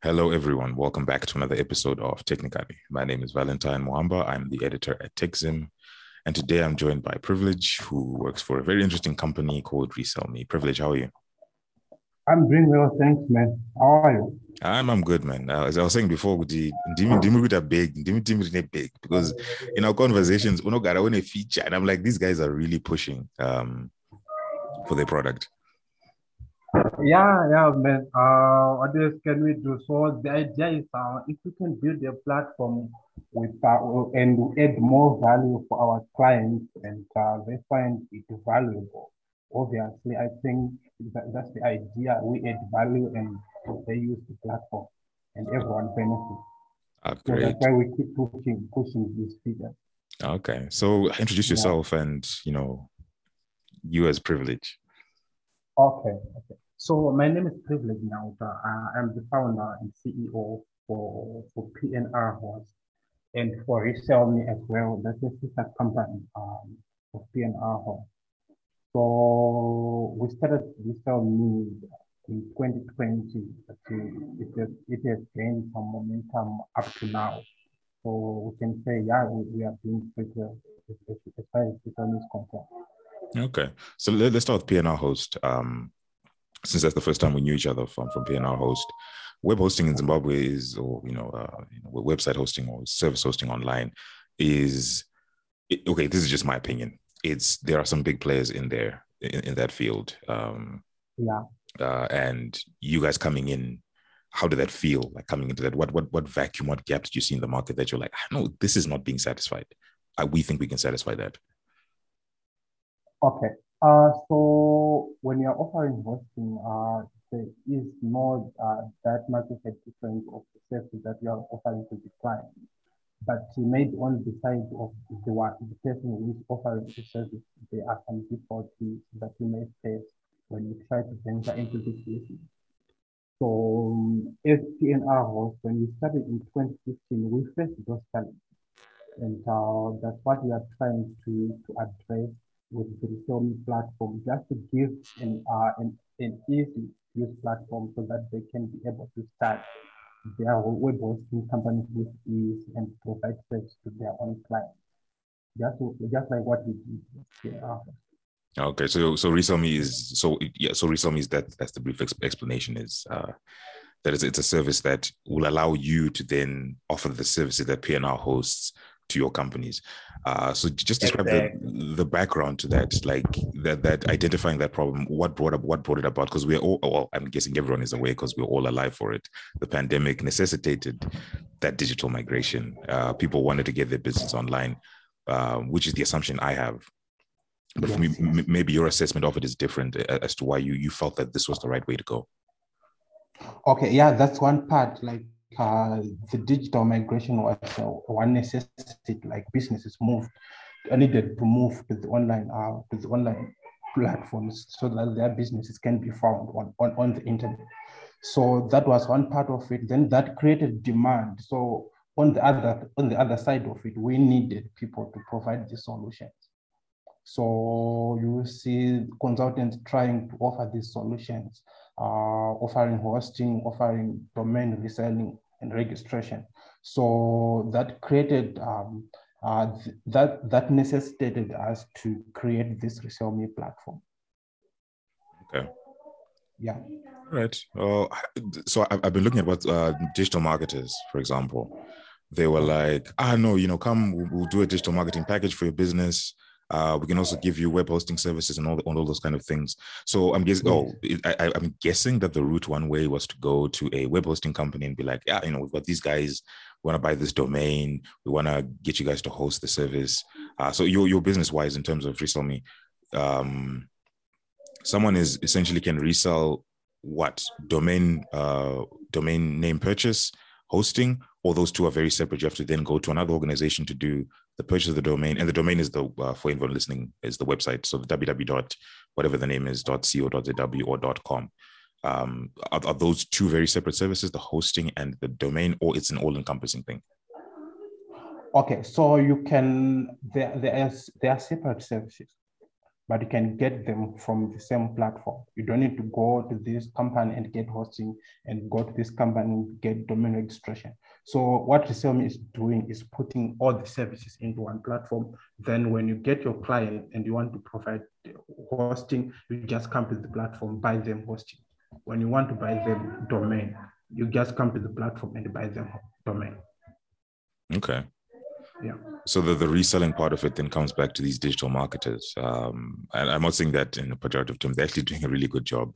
Hello, everyone. Welcome back to another episode of Technically. My name is Valentine Mwamba. I'm the editor at TechZim. And today I'm joined by Privilege, who works for a very interesting company called Resell Me. Privilege, how are you? I'm doing well, thanks, man. How are you? I'm, I'm good, man. Uh, as I was saying before, the Dimi are big, Dimi big, because in our conversations, Uno got a feature, and I'm like, these guys are really pushing um, for their product. Yeah, yeah, man. Uh, what else can we do? So the idea is, uh, if we can build a platform with uh, and add more value for our clients, and uh, they find it valuable. Obviously, I think that, that's the idea. We add value, and they use the platform, and everyone benefits. Ah, great. So that's why we keep pushing, pushing these figures. Okay, so introduce yourself, yeah. and you know, you as privilege. Okay, okay. So my name is Privilege Nauta. Uh, I'm the founder and CEO for, for PNR Host and for Resell Me as well. That's a sister company um, for PNR Host. So we started Resell Me in 2020. It has, it has gained some momentum up to now. So we can say, yeah, we, we are doing pretty well as far as Resell is concerned. Okay, so let's start with PNR host. Um, since that's the first time we knew each other from from PNR host, web hosting in Zimbabwe is, or you know, uh, you know website hosting or service hosting online is okay. This is just my opinion. It's there are some big players in there in, in that field. Um, yeah. Uh, and you guys coming in, how did that feel? Like coming into that, what what what vacuum, what gap did you see in the market that you're like, no, this is not being satisfied. Uh, we think we can satisfy that. Okay. Uh, so when you're offering hosting, uh, there is not uh, that much of a difference of the service that you are offering to the client. But made on the side of the one, the person who is offering the service, there are some difficulties that you may face when you try to venture into this business. So um, as PNR host, when we started in 2015, we faced those challenges. And uh, that's what we are trying to, to address with the Resell platform just to give an, uh, an, an easy use platform so that they can be able to start their web hosting companies with ease and provide service to their own clients. Just, just like what we did here. Okay, so so Resell is so yeah, so Resell is that that's the brief explanation is uh that is it's a service that will allow you to then offer the services that PNR hosts to your companies. Uh, so just describe exactly. the, the background to that, like that that identifying that problem. What brought up what brought it about? Because we're all well, I'm guessing everyone is aware because we're all alive for it. The pandemic necessitated that digital migration. Uh, people wanted to get their business online, uh, which is the assumption I have. But yes. for me, m- maybe your assessment of it is different uh, as to why you you felt that this was the right way to go. Okay, yeah, that's one part. Like uh, the digital migration was uh, one necessity, like businesses moved, needed to move to the online, uh, to the online platforms so that their businesses can be found on, on, on the internet. So that was one part of it. Then that created demand. So on the other on the other side of it, we needed people to provide the solutions. So you see consultants trying to offer these solutions, uh, offering hosting, offering domain reselling and registration. So that created, um, uh, th that, that necessitated us to create this Resell Me platform. Okay. Yeah. All right. Uh, so I've been looking at what uh, digital marketers, for example, they were like, ah, no, you know, come, we'll, we'll do a digital marketing package for your business. Uh, we can also give you web hosting services and all, all those kind of things. So I'm guessing. Oh, I, am guessing that the route one way was to go to a web hosting company and be like, yeah, you know, we've got these guys. We want to buy this domain. We want to get you guys to host the service. Uh, so your your business wise, in terms of resell me, um, someone is essentially can resell what domain uh, domain name purchase hosting or those two are very separate you have to then go to another organization to do the purchase of the domain, and the domain is the uh, for anyone listening is the website. So the www dot whatever the name is dot co dot zw or dot com. Um, are, are those two very separate services, the hosting and the domain, or it's an all-encompassing thing? Okay, so you can there there is there are separate services. but you can get them from the same platform. You don't need to go to this company and get hosting and go to this company and get domain registration. So what Resellme is doing is putting all the services into one platform. Then when you get your client and you want to provide hosting, you just come to the platform, buy them hosting. When you want to buy them domain, you just come to the platform and buy them domain. Okay. Yeah. So the, the reselling part of it then comes back to these digital marketers. Um, and I'm not saying that in a pejorative term, they're actually doing a really good job.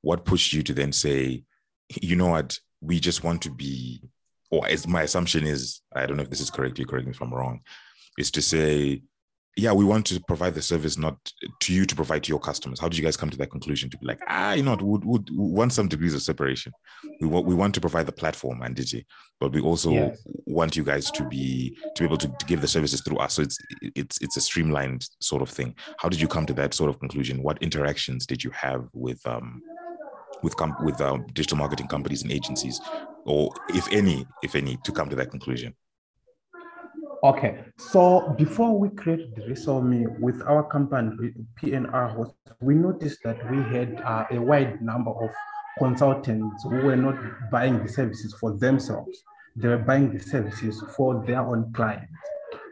What pushed you to then say, you know what, we just want to be, or as my assumption is, I don't know if this is correct, you correct me if I'm wrong, is to say, yeah, we want to provide the service not to you to provide to your customers. How did you guys come to that conclusion to be like, ah, you know, we would, want some degrees of separation. We want we want to provide the platform and DG, but we also yes. want you guys to be to be able to, to, give the services through us. So it's it's it's a streamlined sort of thing. How did you come to that sort of conclusion? What interactions did you have with um with com- with um, digital marketing companies and agencies, or if any, if any, to come to that conclusion? Okay, so before we created the Resellme with our company PNR host, we noticed that we had uh, a wide number of consultants who were not buying the services for themselves; they were buying the services for their own clients.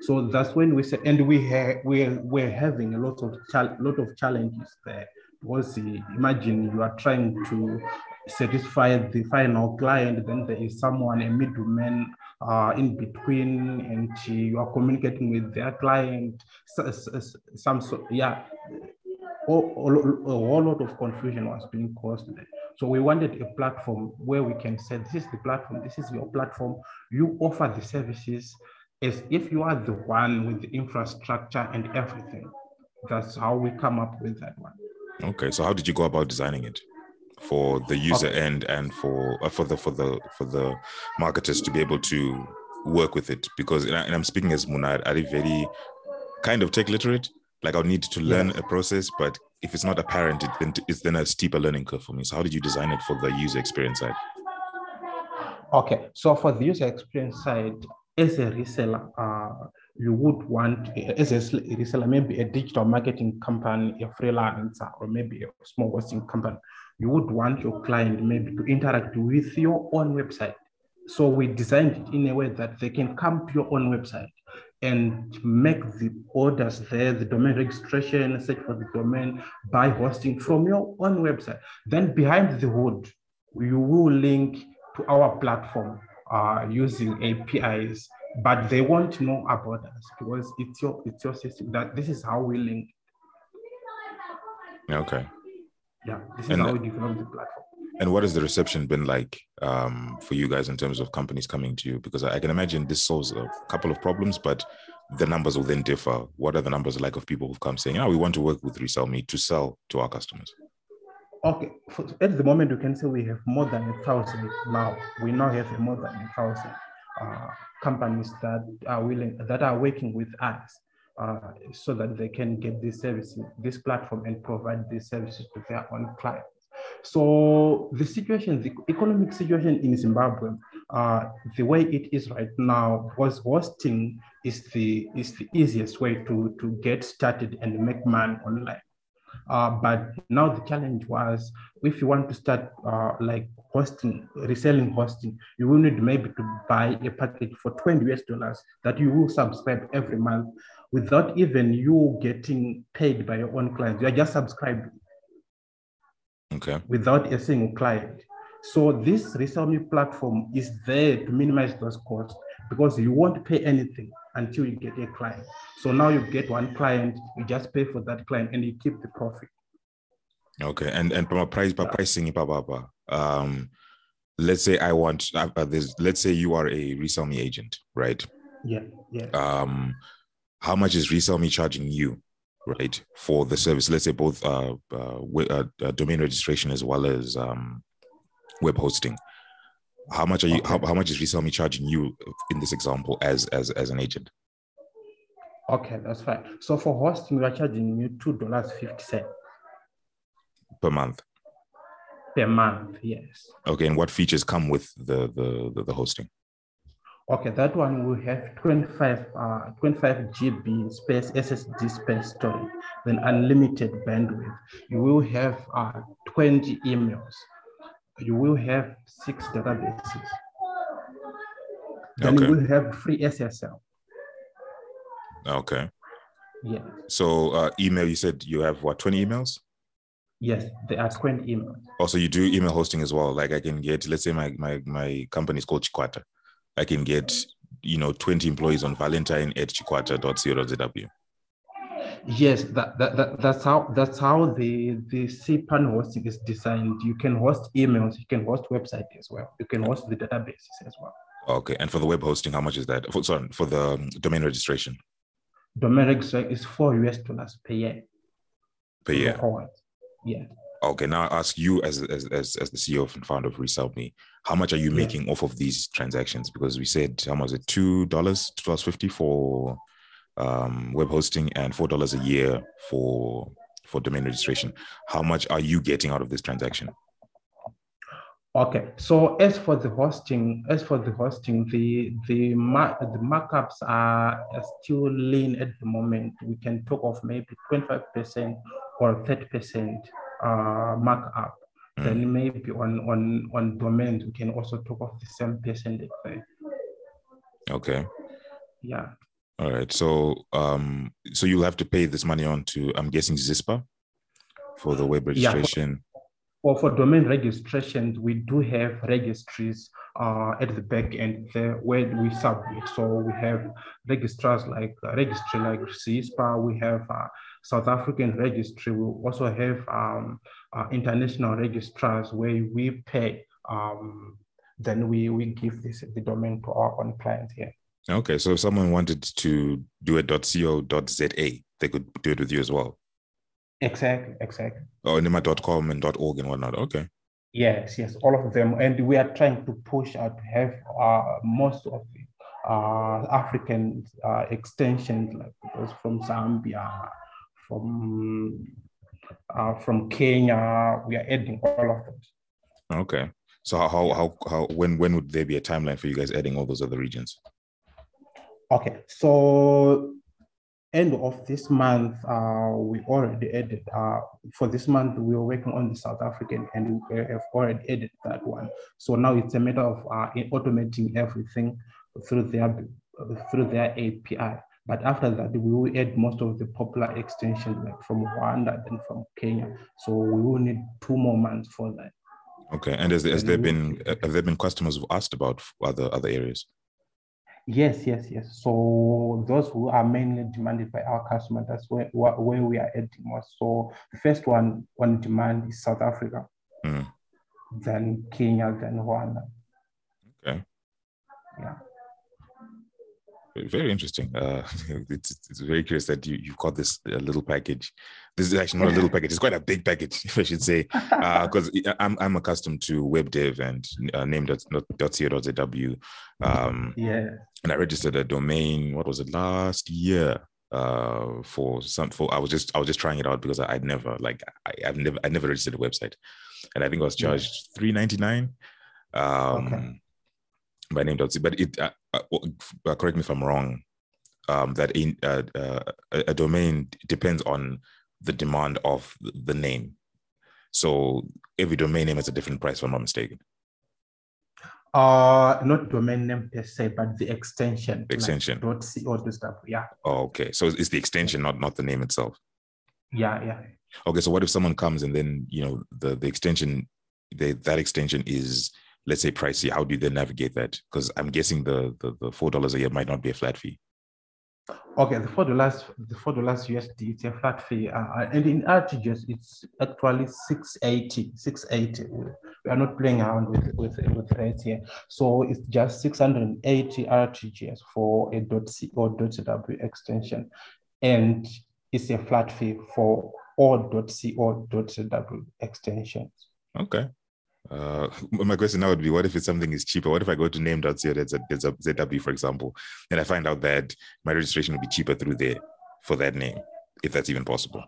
So that's when we said, and we ha- we were having a lot of lot of challenges there. Because imagine you are trying to satisfy the final client, then there is someone, a middleman uh, in between and you are communicating with their client, some, some yeah, a whole lot of confusion was being caused. So we wanted a platform where we can say, this is the platform, this is your platform. You offer the services as if you are the one with the infrastructure and everything. That's how we come up with that one. Okay, so how did you go about designing it? for the user okay. end and for uh, for the for the for the marketers to be able to work with it because and, I, am speaking as Munad are very kind of tech literate like I'll need to learn a process but if it's not apparent it, then it's then a steeper learning curve for me so how did you design it for the user experience side okay so for the user experience side as a reseller uh, you would want as a reseller maybe a digital marketing company a freelancer or maybe a small hosting company you would want your client maybe to interact with your own website. So we designed it in a way that they can come to your own website and make the orders there, the domain registration, search for the domain, buy hosting from your own website. Then behind the hood, you will link to our platform uh, using APIs, but they won't know about us because it's your it's your system. That this is how we link. Okay. Yeah, this is and, how we develop the platform. And what has the reception been like um, for you guys in terms of companies coming to you? Because I, I can imagine this solves a couple of problems, but the numbers will then differ. What are the numbers like of people who've come saying, "Oh, we want to work with Resell Me to sell to our customers"? Okay, at the moment, we can say we have more than a thousand now. We now have more than a thousand uh, companies that are willing that are working with us uh, so that they can get this service, this platform and provide these services to their own clients. So the situation, the economic situation in Zimbabwe, uh, the way it is right now, was hosting is the is the easiest way to to get started and make money online. Uh, but now the challenge was if you want to start uh, like hosting, reselling hosting, you will need maybe to buy a package for 20 US dollars that you will subscribe every month without even you getting paid by your own clients. You are just subscribing. Okay. Without a single client. So this Resellme platform is there to minimize those costs because you won't pay anything until you get a client. So now you get one client, you just pay for that client and you keep the profit. Okay. And and from a price by pricing, um, let's say I want uh, this, let's say you are a resell me agent, right? Yeah. Yeah. Um, how much is resell me charging you right for the service let's say both uh, uh, uh, uh, domain registration as well as um, web hosting how much are you okay. how, how much is Resellme charging you in this example as as as an agent okay that's fine so for hosting we are charging you two dollars fifty cents per month per month yes okay and what features come with the the the, the hosting Okay, that one will have 25, uh, 25 GB space SSD space storage, then unlimited bandwidth. You will have uh, 20 emails. You will have six databases. Then Okay. you will have free SSL. Okay. Yes, So uh, email, you said you have what, 20 emails? yes, there are 20 emails. Also, you do email hosting as well. Like I can get, let's say my my my company is called Chikwata. I can get, you know, 20 employees on Valentine at chikwata.co.zw. Yes, that, that, that that's how that's how the the CPAN hosting is designed. You can host emails, you can host website as well. You can host the databases as well. Okay. And for the web hosting, how much is that? For, sorry, for the um, domain registration Domain registration is four US dollars per year. per year. Yeah. Okay. Now I ask you as as as, as the CEO and founder of ReSellMe, how much are you Yeah. making off of these transactions? Because we said how much is it? Two dollars, two dollars fifty for um, web hosting and four dollars a year for for domain registration. How much are you getting out of this transaction? Okay. So as for the hosting, as for the hosting, the the mar- the markups are still lean at the moment. We can talk of maybe 25% or 30% uh, markup. Mm. Then maybe on on on domains we can also talk of the same percentage. Okay. Yeah. All right. So um so you'll have to pay this money on to I'm guessing ZISPA for the web Yeah. registration. Or for domain registrations, we do have registries uh, at the back end there where we submit. So we have registrars like uh, registry like ZISPA, we have uh, South African registry, we also have um, uh, international registrars where we pay, um, then we, we give this the domain to our own clients here. Okay. So if someone wanted to do a .co.za, they could do it with you as well. Exactly, exactly. Or nima.com and .org and whatnot. Okay. Yes, yes, all of them. And we are trying to push out to have uh, most of the uh, African uh, extensions, like those from Zambia, from uh, from Kenya. We are adding all of those. Okay. So how how how, how when when would there be a timeline for you guys adding all those other regions? Okay, so end of this month, uh, we already added, uh, for this month, we are working on the South African and we have already added that one. So now it's a matter of uh, automating everything through their, through their API. But after that, we will add most of the popular extensions like from Rwanda and from Kenya. So we will need two more months for that. Okay. And has, has And there been have there been customers who've asked about other other areas? Yes, yes, yes. So those who are mainly demanded by our customer, that's where, where we are adding more. So the first one on demand is South Africa, Mm. then Kenya, then Rwanda. Okay. Yeah. Very interesting. Uh, it's, it's very curious that you, you've got this uh, little package. This is actually not a little package. It's quite a big package, if I should say, because I'm, I'm accustomed to web dev and uh, name.co.zw. Um, yeah. and I registered a domain. What was it last year? Uh, for some, for I was just I was just trying it out because I, I'd never like I, I've never I never registered a website, and I think I was Yeah. charged three ninety nine. Um, Okay. By name dot but it uh, uh, uh, correct me if I'm wrong. Um, that in uh, uh, a domain depends on the demand of the name. So every domain name has a different price, if I'm not mistaken. Uh, not domain name per se, but the extension. The extension. Like co dot stuff. Yeah. Oh, okay. So it's the extension, not not the name itself. Yeah. Yeah. Okay, so what if someone comes and then you know the the extension, the that extension is let's say pricey? How do you then navigate that? Because I'm guessing the, the the four dollars a year might not be a flat fee. Okay, the four dollars, the four dollars USD, it's a flat fee, uh, and in RTGS, it's actually 680, 680. We are not playing around with with with rates here, so it's just 680 RTGS for a .co .w extension, and it's a flat fee for all .co .w extensions. Okay. Uh, my question now would be: What if it's something is cheaper? What if I go to name.co.zw, for example, and I find out that my registration will be cheaper through there for that name, if that's even possible?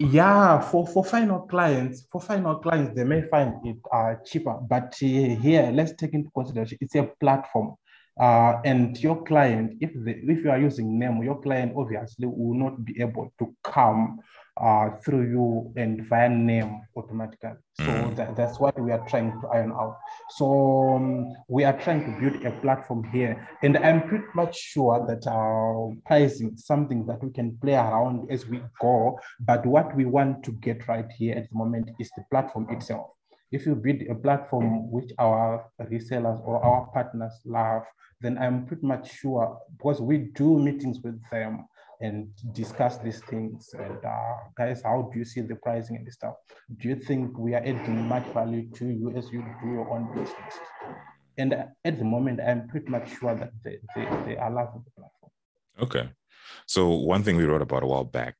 Yeah, for, for final clients, for final clients, they may find it uh, cheaper. But uh, here, let's take into consideration it's a platform. Uh, and your client, if the, if you are using Nemo, your client obviously will not be able to come uh, through you and via name automatically. So mm. that, that's what we are trying to iron out. So um, we are trying to build a platform here, and I'm pretty much sure that our pricing is something that we can play around as we go. But what we want to get right here at the moment is the platform itself. If you build a platform which our resellers or our partners love, then I'm pretty much sure because we do meetings with them and discuss these things. And uh, guys, how do you see the pricing and the stuff? Do you think we are adding much value to you as you do your own business? And at the moment, I'm pretty much sure that they, they, they are loving the platform. Okay. So one thing we wrote about a while back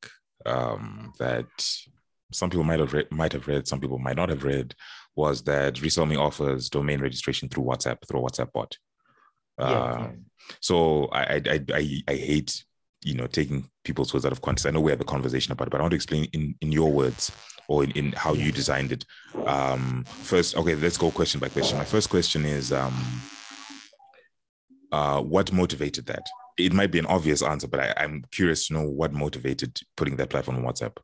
um, that some people might have read, might have read, some people might not have read, was that Resellme offers domain registration through WhatsApp through a WhatsApp bot. Uh, So I, I I I hate you know taking people's words out of context. I know we had the conversation about it, but I want to explain in in your words or in, in how you designed it. Um, first, okay, let's go question by question. My first question is, um, uh, what motivated that? It might be an obvious answer, but I, I'm curious to know what motivated putting that platform on WhatsApp.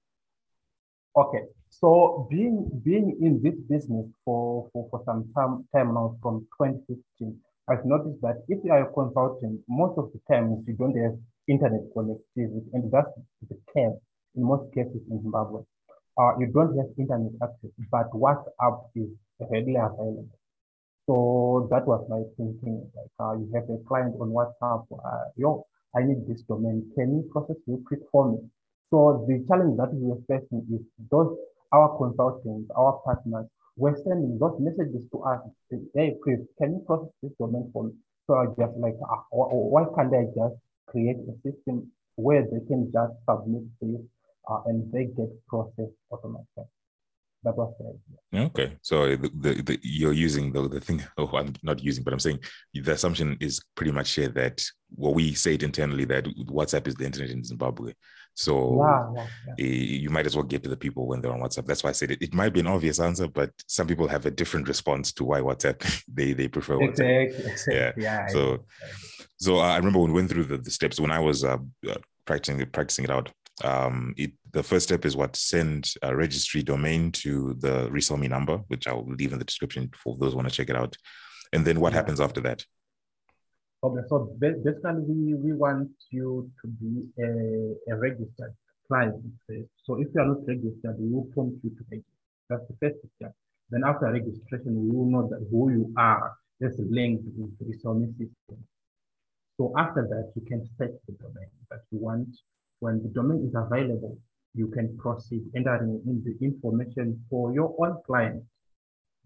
Okay, so being being in this business for for, for some time, time now from 2015, I've noticed that if you are a consultant, most of the times you don't have internet connectivity, and that's the case in most cases in Zimbabwe. Uh, you don't have internet access, but WhatsApp is readily available. So that was my thinking. Like, uh, you have a client on WhatsApp, uh, yo, I need this domain. Can you process it quick for me? So the challenge that we are facing is those our consultants, our partners, were sending those messages to us. Hey, Chris, can you process this domain for me? So I just like, uh, why can't I just create a system where they can just submit this uh, and they get processed automatically. That was the idea. Okay, so the, the, the, you're using the the thing. Oh, I'm not using, but I'm saying the assumption is pretty much here that what we say it internally that WhatsApp is the internet in Zimbabwe. So yeah, yeah, yeah. you might as well get to the people when they're on WhatsApp. That's why I said it. It might be an obvious answer, but some people have a different response to why WhatsApp they they prefer WhatsApp. Exactly. Yeah. yeah. So so I remember when we went through the, the steps when I was uh, uh practicing practicing it out. Um, it the first step is what send a registry domain to the Resellme number, which I'll leave in the description for those who want to check it out. And then what happens after that? Okay, so basically we, we want you to be a, a registered client. So if you are not registered, we will prompt you to register. That's the first step. Then after registration, we will know that who you are. That's linked with the Resellme system. So after that, you can set the domain that you want. When the domain is available, you can proceed entering in the information for your own client.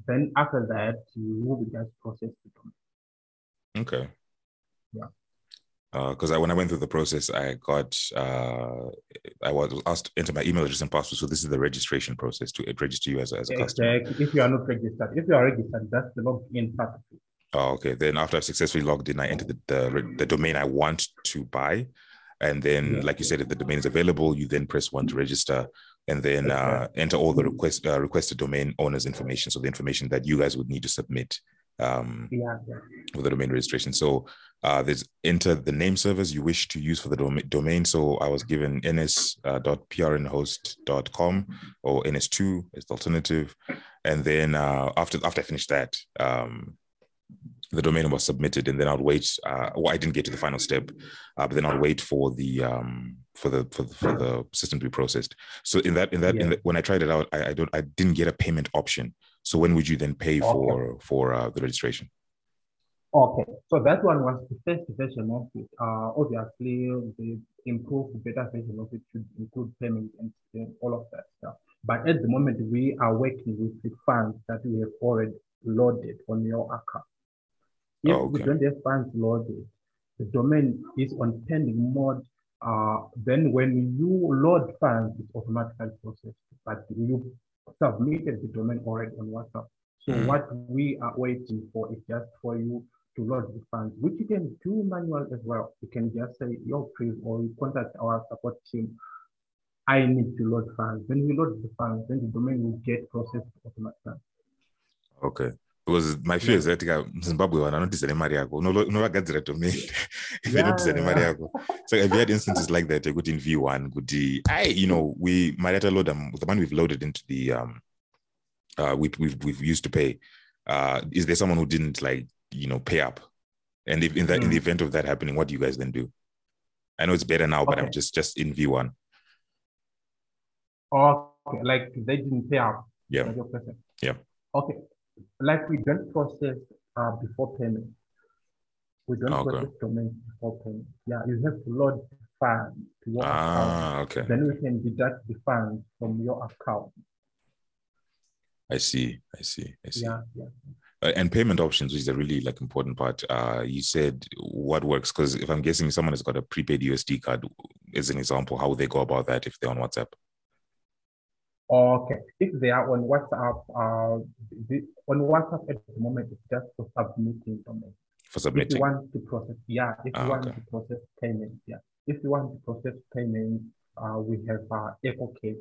Then after that, you will just process the domain. Okay. Yeah. Because uh, when I went through the process, I got uh, I was asked to enter my email address and password. So this is the registration process to register you as, as a exactly. customer. If you are not registered, if you are registered, that's the login part of it. Oh, okay. Then after I've successfully logged in, I enter the, the, the domain I want to buy. And then, yeah. like you said, if the domain is available, you then press one to register and then uh, enter all the request uh, requested domain owner's information. So the information that you guys would need to submit um, yeah. for the domain registration. So uh, there's enter the name servers you wish to use for the dom- domain. So I was given ns.pnrhost.com or ns2 as the alternative. And then uh, after after I finished that, um, the domain was submitted, and then I'd wait. Uh, well, I didn't get to the final step, uh, but then I'd wait for the um, for the for the, for the system to be processed. So in that in that, yeah. in the, when I tried it out, I, I, don't I didn't get a payment option. So when would you then pay for for uh, the registration? Okay, so that one was the first version of it. Uh, obviously, the improved, better version of it should include payment and all of that stuff. But at the moment, we are working with the funds that we have already loaded on your account. If oh, okay. we don't have funds loaded, the domain is on pending mode. Uh, then when you load funds, it's automatically processed. But you submitted the domain already on WhatsApp. So mm. what we are waiting for is just for you to load the funds, which you can do manual as well. You can just say your please or you contact our support team. I need to load funds. Then we load the funds, then the domain will get processed automatically. Okay. Because my fear is that Zimbabwe vananotizane mari yako unovagadzira domain venotizane mari yako so you had instances like that yekuti in v1 kuti i you know we mari yataloda the money we've loaded into the um uh we, we've, we've used to pay uh is there someone who didn't like you know pay up and if in that mm. in the hmm. event of that happening what do you guys then do i know it's better now but i'm just just in v1 okay like they didn't pay up yeah yeah okay like we don't process uh, before payment. We don't okay. process domains before payment. Yeah, you have to load the funds to your ah, account. okay. Then we can deduct the funds from your account. I see. I see. I see. Yeah, yeah. Uh, and payment options, which is a really like important part. Uh, you said what works because if I'm guessing someone has got a prepaid USD card, as an example, how would they go about that if they're on WhatsApp? Okay, if they are on WhatsApp, uh, the, on WhatsApp at the moment, it's just for submitting domain. For submitting. If you want to process, yeah. If you ah, want okay. to process payments, yeah. If you want to process payments, uh, we have uh, EcoCash.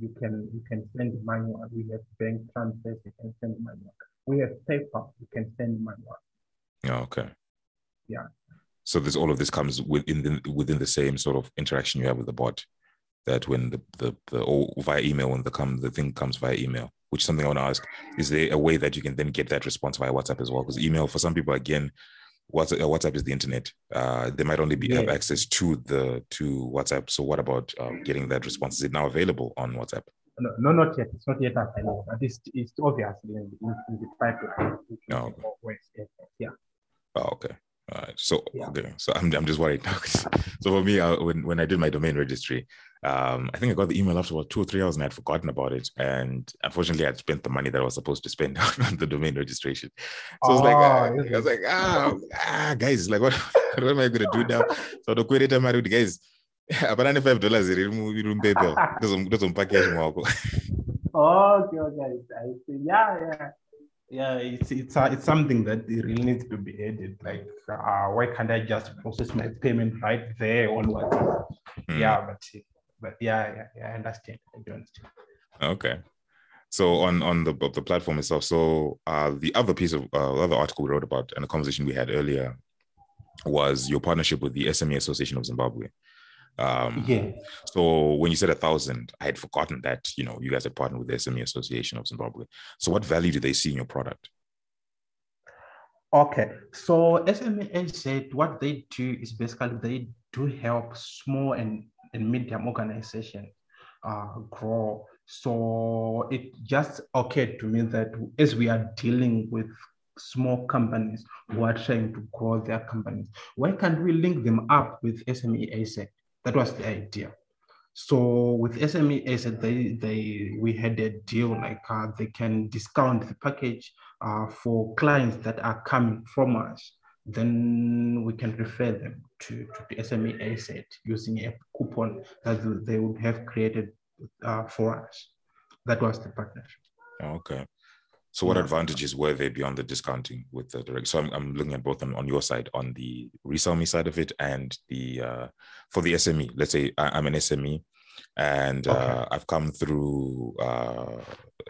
You can you can send manual. We have bank transfers. You can send manual. We have PayPal. You can send manual. Oh, okay. Yeah. So this all of this comes within the within the same sort of interaction you have with the bot that when the the, the or via email when the come the thing comes via email which is something i want to ask is there a way that you can then get that response via whatsapp as well because email for some people again WhatsApp, uh, WhatsApp is the internet. Uh, they might only be yeah. have access to the to WhatsApp. So what about um, getting that response? Is it now available on WhatsApp? No, no, not yet. It's not yet available. But it's, it's obviously in the, in the pipeline. Oh, okay. Yeah. Oh, okay. All right. So yeah. okay. So I'm I'm just worried now. so for me, uh, when when I did my domain registry, um, I think I got the email after about two or three hours and I'd forgotten about it. And unfortunately, I'd spent the money that I was supposed to spend on the domain registration. So oh, I was like, ah, I was like, ah, ah guys, like, what, what am I going to do now? So the query married guys, apana five dollars iri mumpepel ndozomupa cash mwako okay okay I see. yeah yeah yeah it's it's uh, it's something that really needs to be added like uh, why can't i just process my payment right there on what mm. yeah but but yeah, yeah, yeah, I understand. I do understand. Okay. So on on the the platform itself, so uh, the other piece of uh, other article we wrote about and the conversation we had earlier was your partnership with the SME Association of Zimbabwe. Um, yeah. So when you said a thousand, I had forgotten that you know you guys had partnered with the SME Association of Zimbabwe. So what value do they see in your product? Okay, so SME said what they do is basically they do help small and and medium organization uh, grow. So it just occurred to me that as we are dealing with small companies who are trying to grow their companies, why can't we link them up with SMEAZ? That was the idea. So with SMEAZ, they, they we had a deal like uh, they can discount the package uh, for clients that are coming from us then we can refer them to, to the SMEAZ using a coupon that they would have created uh, for us. That was the partnership. Okay. So what advantages were there beyond the discounting with the direct? So I'm, I'm looking at both on, on your side, on the resell me side of it and the, uh, for the SME, let's say I, am an SME and okay. uh, I've come through uh,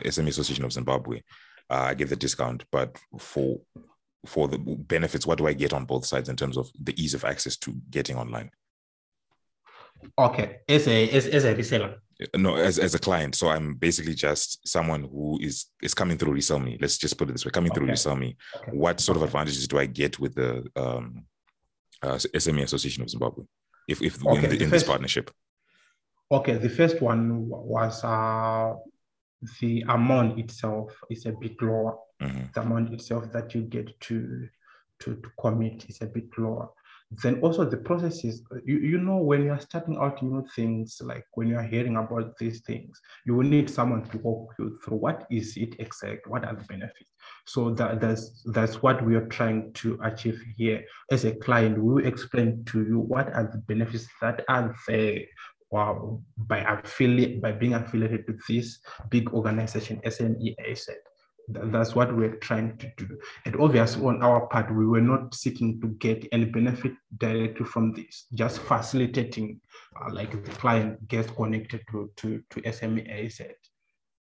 SME Association of Zimbabwe. Uh, I give the discount, but for for the benefits what do i get on both sides in terms of the ease of access to getting online okay as a as, as a reseller no as, as a client so i'm basically just someone who is is coming through resell me let's just put it this way coming okay. through resell me okay. what sort of advantages do i get with the um, uh, sme association of zimbabwe if if okay. in, the, in first, this partnership okay the first one was uh the amount itself is a bit lower. Mm-hmm. The amount itself that you get to, to, to commit is a bit lower. Then also the processes, you, you know, when you're starting out new things, like when you're hearing about these things, you will need someone to walk you through what is it exact, what are the benefits. So that, that's that's what we are trying to achieve here. As a client, we will explain to you what are the benefits that are there wow, by affiliate by being affiliated with this big organization, SME Asset. That's what we're trying to do. And obviously, on our part, we were not seeking to get any benefit directly from this, just facilitating, uh, like the client gets connected to to to SMEAZ.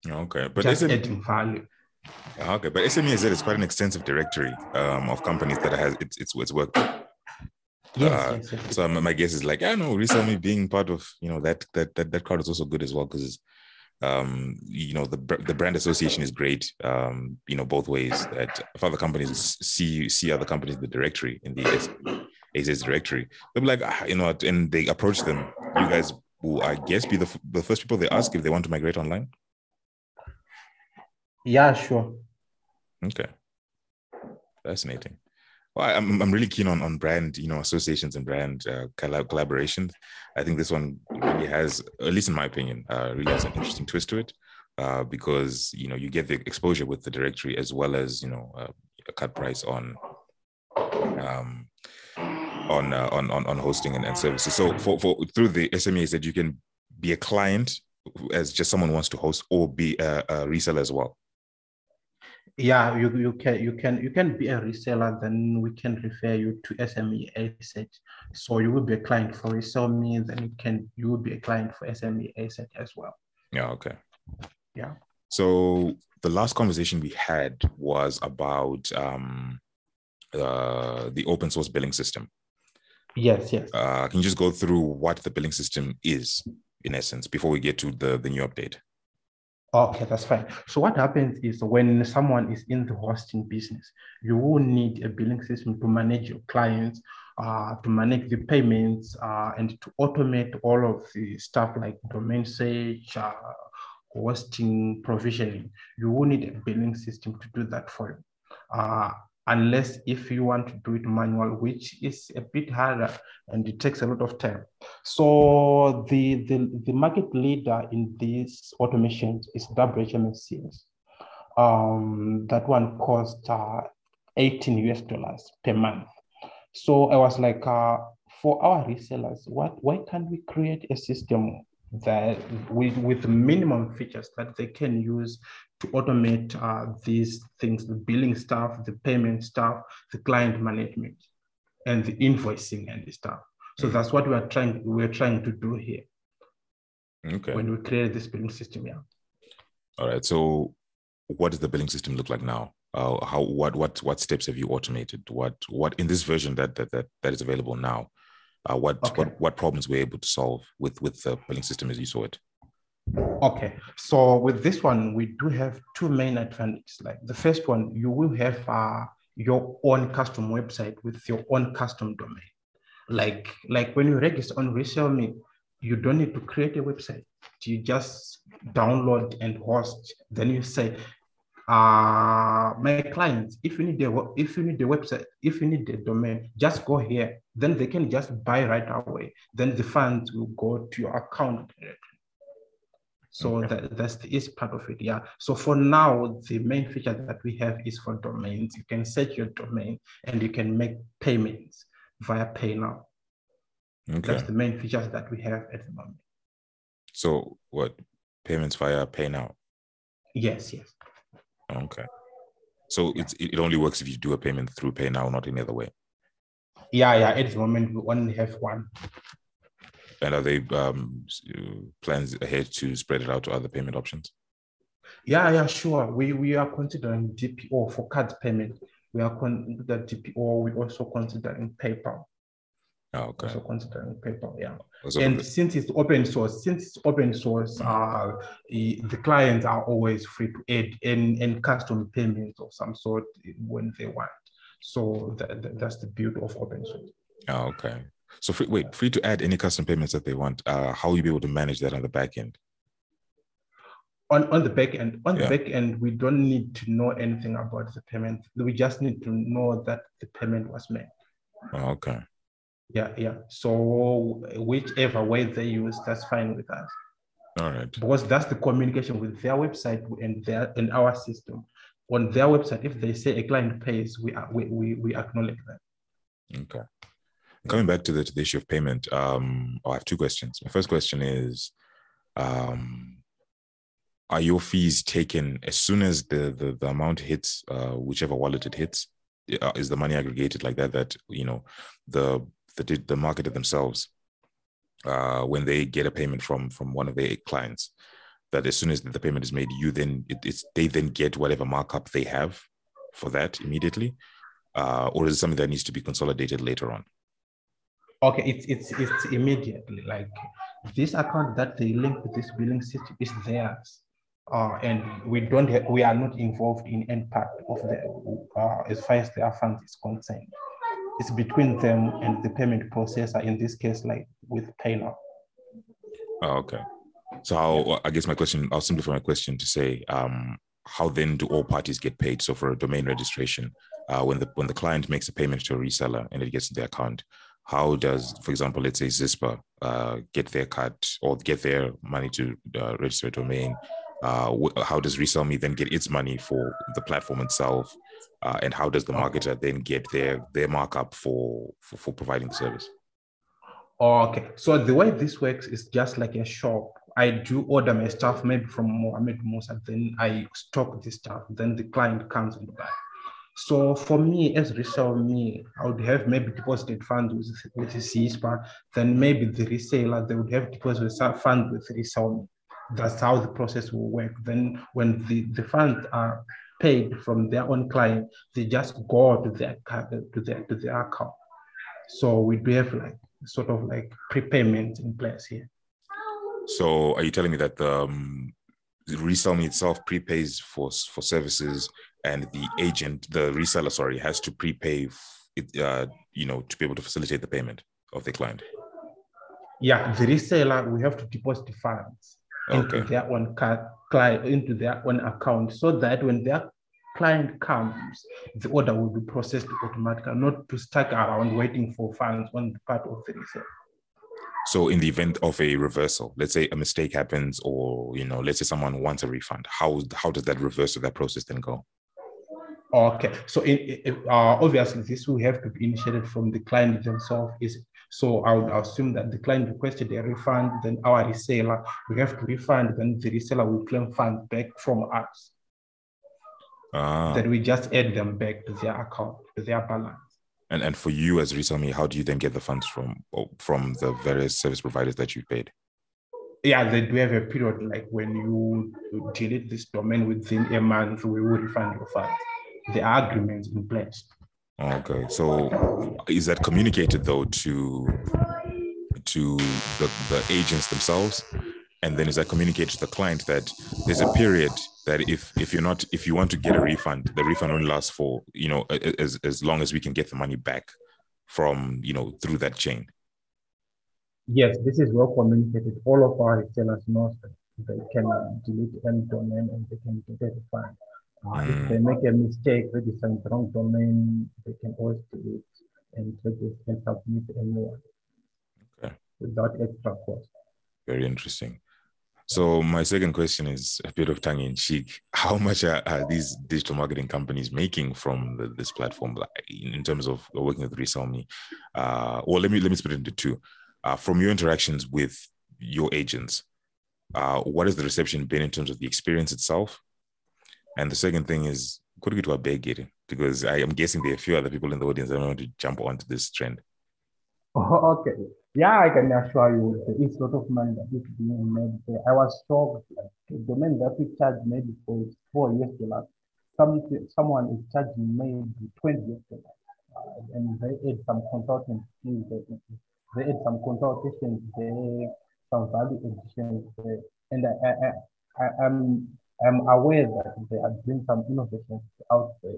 Okay, but just adding value. Okay, but SMEAZ is quite an extensive directory um, of companies that has it's it's, it's worked. Yes, Uh, yes, yes. So my guess is like, I know, recently being part of you know that that that that crowd is also good as well because um you know the the brand association is great um you know both ways that if other companies see see other companies in the directory in the AZ's directory they'll be like ah, you know what, and they approach them you guys will I guess be the, f- the first people they ask if they want to migrate online Yeah, sure. Okay. Fascinating. Well, I'm, I'm really keen on, on brand, you know, associations and brand uh, collaborations. I think this one really has, at least in my opinion, uh, really has an interesting twist to it uh, because, you know, you get the exposure with the directory as well as, you know, uh, a cut price on um, on, uh, on on on hosting and, and services. So for, for through the SMEs that you can be a client as just someone wants to host or be a, a reseller as well. Yeah, you, you can you can you can be a reseller, then we can refer you to SMEAZ. So you will be a client for resell me, then you can you will be a client for SMEAZ as well. Yeah. Okay. Yeah. So the last conversation we had was about um, uh, the open source billing system. Yes, yes. Uh, can you just go through what the billing system is in essence before we get to the the new update? Okay, that's fine. So what happens is when someone is in the hosting business, you will need a billing system to manage your clients, uh, to manage the payments, uh, and to automate all of the stuff like domain search, uh, hosting, provisioning. You will need a billing system to do that for you. Unless if you want to do it manual, which is a bit harder and it takes a lot of time. So the, the, the market leader in these automations is WHMCS. Um, that one cost uh, 18 US dollars per month. So I was like, uh, for our resellers, what why can't we create a system that with, with minimum features that they can use to automate uh, these things, the billing stuff, the payment stuff, the client management, and the invoicing and the stuff. So Mm. that's what we are trying we're trying to do here Okay. when we create this billing system. Yeah. All right. So what does the billing system look like now? Uh, how what what what steps have you automated? What what in this version that that that, that is available now? Uh, what Okay. what what problems we're able to solve with with the billing system as you saw it? Okay, so with this one, we do have two main advantages. Like the first one, you will have uh, your own custom website with your own custom domain. Like like when you register on Resell Me, you don't need to create a website. You just download and host. Then you say, uh, my clients, if you need the if you need the website, if you need the domain, just go here. Then they can just buy right away. Then the funds will go to your account directly. So Okay. that, that's the part of it. Yeah. So for now, the main feature that we have is for domains. You can set your domain and you can make payments via Pay Now. Okay. That's the main features that we have at the moment. So what payments via pay now? Yes, yes. Okay. So it's it it only works if you do a payment through pay now, not any other way. Yeah, yeah. At the moment, we only have one. And are they um uh, plans ahead to spread it out to other payment options? Yeah, yeah, sure. We we are considering DPO for card payment. We are con the DPO. We also considering PayPal. Oh, okay. Also considering PayPal. Yeah. So and since it's open source, since it's open source, uh, the, clients are always free to add and, and custom payments of some sort when they want. So that, that- that's the beauty of open source. oh, okay. So free, wait, free to add any custom payments that they want. Uh, how will you be able to manage that on the back end? On, on the back end, on Yeah. the back end, we don't need to know anything about the payment. We just need to know that the payment was made. Oh, okay. Yeah, yeah. So whichever way they use, that's fine with us. All right. because that's the communication with their website and their and our system. On their website, if they say a client pays, we are, we, we, we acknowledge that. Okay. Coming back to the, to the issue of payment, um, I have two questions. My first question is, um, are your fees taken as soon as the the, the amount hits uh, whichever wallet it hits? Uh, is the money aggregated like that? That you know the the the marketer themselves uh, when they get a payment from from one of their clients that as soon as the payment is made you then it, it's they then get whatever markup they have for that immediately uh, or is it something that needs to be consolidated later on? Okay it's it's it's immediately like this account that they link to this billing system is theirs uh, and we don't we are not involved in any part of the uh, as far as their funds is concerned it's between them and the payment processor in this case like with Paylor. Oh, okay. So how, i guess my question i'll simplify my question to say um, how then do all parties get paid? So for a domain registration uh, when the when the client makes a payment to a reseller and it gets in their account how does for example let's say ZISPA uh, get their cut or get their money to uh, register a domain uh, how does Resellme then get its money for the platform itself? Uh, and how does the marketer then get their their markup for for, for providing the service? Okay. So the way this works is just like a shop. I do order my stuff maybe from mohammed musa then i stock the stuff then the client comes and buy. So for me as Resellme i would have maybe deposited funds with, with ZISPA, then maybe the reseller they would have deposited funds with Resellme that's how the process will work. Then when the, the funds are paid from their own client, they just go to their to their to their account. So we do have like sort of like prepayment in place here. So are you telling me that the um, Resellme itself prepays for for services and the agent, the reseller, sorry, has to prepay it, uh, you know, to be able to facilitate the payment of the client? Yeah, the reseller, we have to deposit funds into their own client into their own account so that when their client comes, the order will be processed automatically, not to stuck around waiting for funds on the part of the reseller. So in the event of a reversal, let's say a mistake happens, or you know, let's say someone wants a refund, how how does that reverse of that process then go? Okay, so in, in, uh, obviously this will have to be initiated from the client themselves. Is so I would assume that the client requested a refund, then our reseller, we have to refund, then the reseller will claim funds back from us. Ah. Then we just add them back to their account, to their balance. And and for you as Resellme, how do you then get the funds from from the various service providers that you paid? Yeah, they do have a period like when you delete this domain within a month, we will refund your funds. The agreements in place. Okay, so is that communicated though to to the, the agents themselves, and then is that communicated to the client that there's a period that if if you're not if you want to get a refund, the refund only lasts for you know as as long as we can get the money back from you know through that chain. Yes, this is well communicated. All of our retailers know that they can delete any domain and they can get a refund. Uh, mm. If they make a mistake, register the wrong domain, they can always delete and register and submit a new one. Okay. Without extra cost. Very interesting. So my second question is a bit of tongue in cheek. How much are, are these digital marketing companies making from the, this platform in terms of working with Resellme? Uh, well, let me let me split it into two. Uh, from your interactions with your agents, uh, what has the reception been in terms of the experience itself, and the second thing is, could we to a getting? Because I am guessing there are a few other people in the audience that want to jump onto this trend. Oh, okay. Yeah, I can assure you is a lot of money that is being made there. I was shocked. Like, the domain that we charge maybe for four years dollars, some, someone is charging maybe 20 years dollars. Uh, and they add some consulting fees, they, they add some consultations there, some value additions there. And I, I, I, I'm I'm aware that they are doing some innovations out there,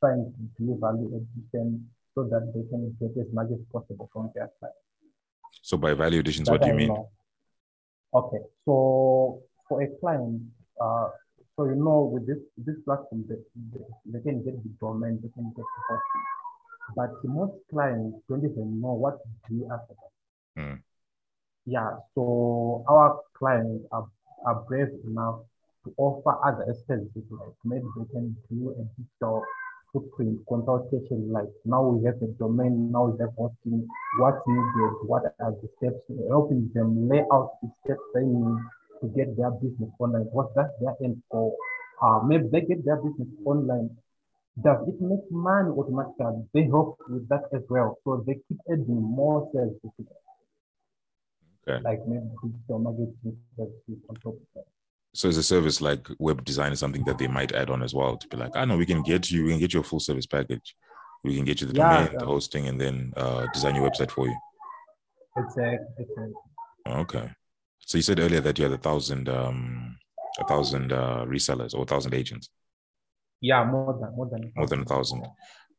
trying to do value addition so that they can get as much as possible from their side. So by value additions, that what do you mean? Know. Okay, so for a client, uh, so you know with this this platform, they, they, they can get the domain, they can get the hosting, but most clients don't even know what to do after that. Mm. Yeah, so our clients are, are brave enough to offer other services like maybe they can do a digital footprint consultation like now we have a domain, now we have hosting, what's needed, what are the steps, helping them lay out the steps they need to get their business online. What's that their end goal? Uh, maybe they get their business online. Does it make money automatically? They help with that as well. So they keep adding more services. Okay. Like maybe digital marketing services on top of that. So as a service like web design is something that they might add on as well to be like, I know we can get you, we can get you a full service package. We can get you the Yeah, domain, yeah. the hosting, and then uh, design your website for you. Exactly. exactly. Okay. So you said earlier that you had a thousand, um, a thousand uh, resellers or a thousand agents, Yeah, more than more than more than a thousand.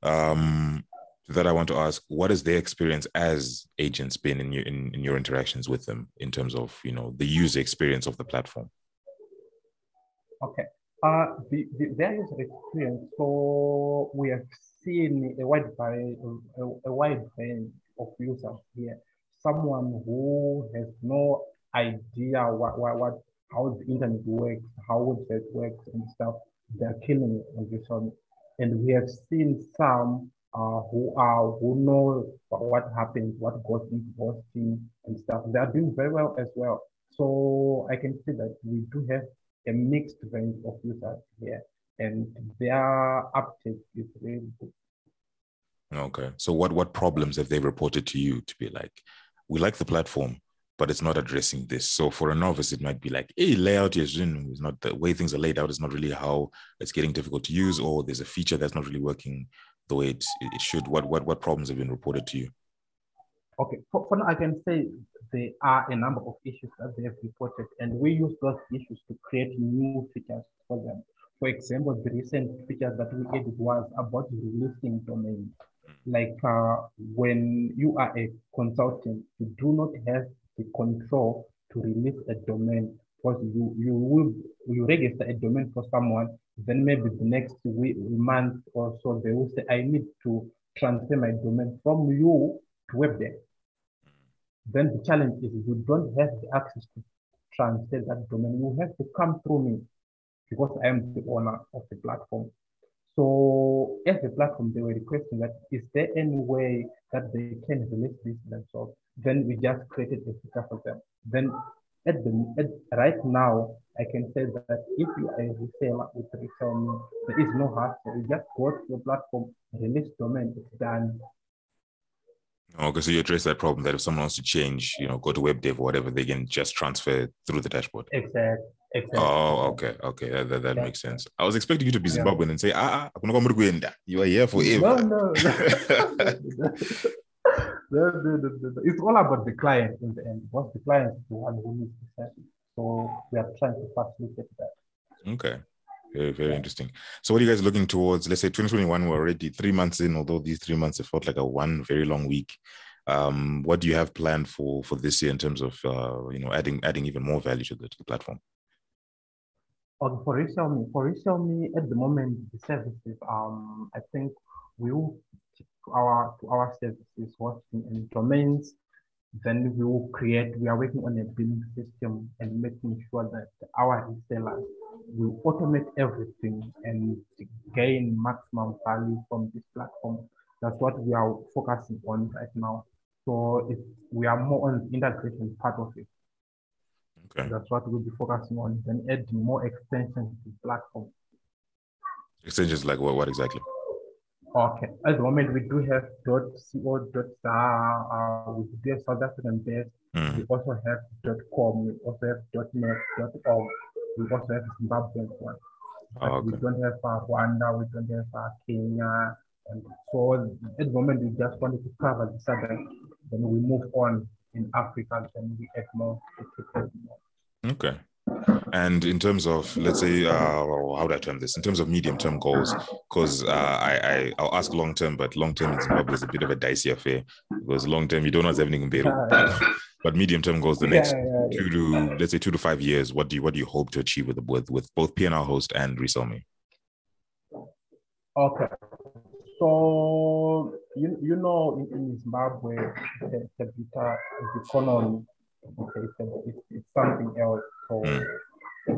Um, that I want to ask, what has their experience as agents been in your in, in your interactions with them in terms of you know the user experience of the platform? Okay. Uh, the, the, their user experience. So we have seen a wide variety, a, a wide range of users here. Someone who has no idea what, what, what how the internet works, how website works and stuff. They're killing it on this one. And we have seen some uh, who are who know what, happens, what goes into hosting and stuff. They are doing very well as well. So I can see that we do have a mixed range of users here, and their uptake is really good. Okay. So what what problems have they reported to you to be like, we like the platform, but it's not addressing this. So for a novice, it might be like, hey, layout is not the way things are laid out is not really how it's getting difficult to use, or there's a feature that's not really working the way it, it should. What what what problems have been reported to you? Okay, for, for now, I can say there are a number of issues that they have reported, and we use those issues to create new features for them. For example, the recent feature that we added was about releasing domains. Like uh, when you are a consultant, you do not have the control to release a domain because you you will you register a domain for someone, then maybe the next week, month or so they will say, I need to transfer my domain from you to WebDev. Then the challenge is you don't have the access to transfer that domain. You have to come through me because I am the owner of the platform. So as a platform, they were requesting that is there any way that they can release this themselves? Then we just created a feature for them. Then at the at, right now, I can say that if you are a reseller with resell, there is no hassle. You just go to the platform, release domain, it's done. Okay, so you address that problem that if someone wants to change, you know, go to web dev or whatever, they can just transfer through the dashboard. Exactly. Exactly. Oh, okay, okay, that, that, that Yeah. makes sense. I was expecting you to be Yeah. And say, ah, ah, hakuna kwamuri kuenda. you are here forever. no, no. It's all about the client in the end. What the client is the one who needs the service. So we are trying to facilitate that. Okay. Very, very interesting. So, what are you guys looking towards? Let's say 2021, we're already three months in, although these three months have felt like a one very long week. Um, what do you have planned for for this year in terms of uh, you know adding adding even more value to the, to the platform? For Resellme, for Resellme at the moment, the services, um, I think we will stick to our to our services hosting and domains. Then we will create. We are working on a billing system and making sure that our resellers will automate everything and gain maximum value from this platform. That's what we are focusing on right now. So it, we are more on the integration part of it. Okay. That's what we'll be focusing on. Then add more extensions to the platform. Extensions like what, what exactly? Okay. At the moment, we do have .co, .za, uh, we do have South African based. Mm. We also have .com. We also have .net, .org. We also have Zimbabwean one. Oh, we don't have uh, Rwanda. We don't have uh, Kenya. And so at the moment, we just wanted to cover the southern. Then we move on in Africa. Then we add more. to keep adding more. Okay. And in terms of, let's say, uh, how do I term this? In terms of medium-term goals, because uh, I, I I'll ask long-term, but long-term in Zimbabwe is a bit of a dicey affair because long-term you don't know what's happening in Beirut. Yeah, But medium-term goals, the next Yeah, yeah, yeah. two to let's say two to five years, what do you what do you hope to achieve with with, with both PNR host and resell me? Okay. So you you know in, in Zimbabwe the, the, the, the economy okay it's, it's, it's something else. So Mm.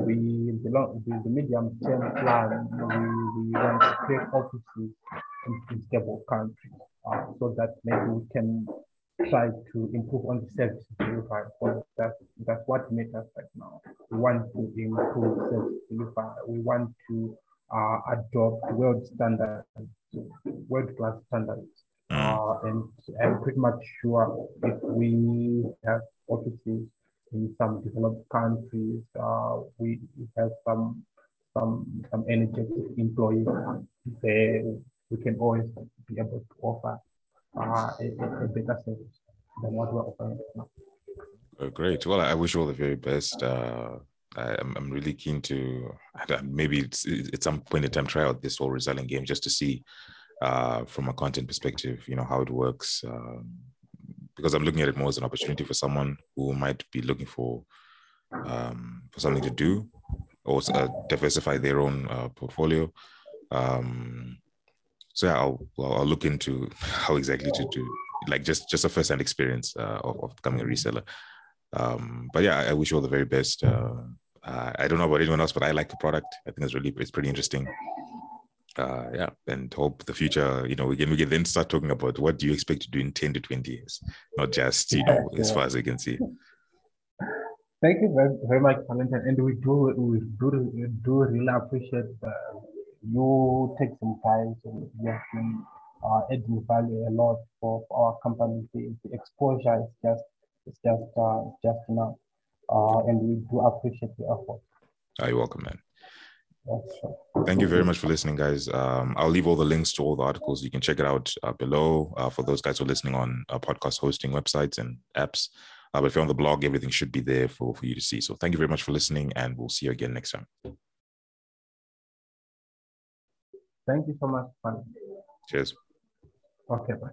we belong the, the medium term plan we, we want to create offices in, stable countries uh, so that maybe we can try to improve on the service delivery. So that's, that's what us right now. We want to improve service delivery. We want to uh, adopt world standards, world class standards. Mm. Uh, and I'm pretty much sure if we have offices in some developed countries, uh, we have some some some energetic employees, we can always be able to offer uh, a, a, better service than what we're offering now. Oh, great. Well, I wish you all the very best. Uh, I, am I'm really keen to maybe it's, at some point in time try out this whole reselling game just to see uh, from a content perspective, you know, how it works. Um, because I'm looking at it more as an opportunity for someone who might be looking for um, for something to do or uh, diversify their own uh, portfolio. Um, so yeah, I'll, I'll look into how exactly to do like just just a first hand experience uh, of, of, becoming a reseller. Um, but yeah, I, I, wish you all the very best. Uh, I don't know about anyone else, but I like the product. I think it's really it's pretty interesting. Uh, yeah, and hope the future, you know, we can we can then start talking about what do you expect to do in 10 to 20 years, not just, you know, yeah. as far as I can see. Thank you very, very much, Valentin. And we do we do we do really appreciate uh, you take some time and you have been uh, adding value a lot for, for our company. The, the, exposure is just it's just uh, just enough, uh, and we do appreciate the effort. Are you welcome, man? Thank you very much for listening, guys. Um, I'll leave all the links to all the articles. You can check it out uh, below uh, for those guys who are listening on uh, podcast hosting websites and apps. Uh, but if you're on the blog, everything should be there for, for you to see. So thank you very much for listening, and we'll see you again next time. Thank you so much. Cheers. Okay, bye.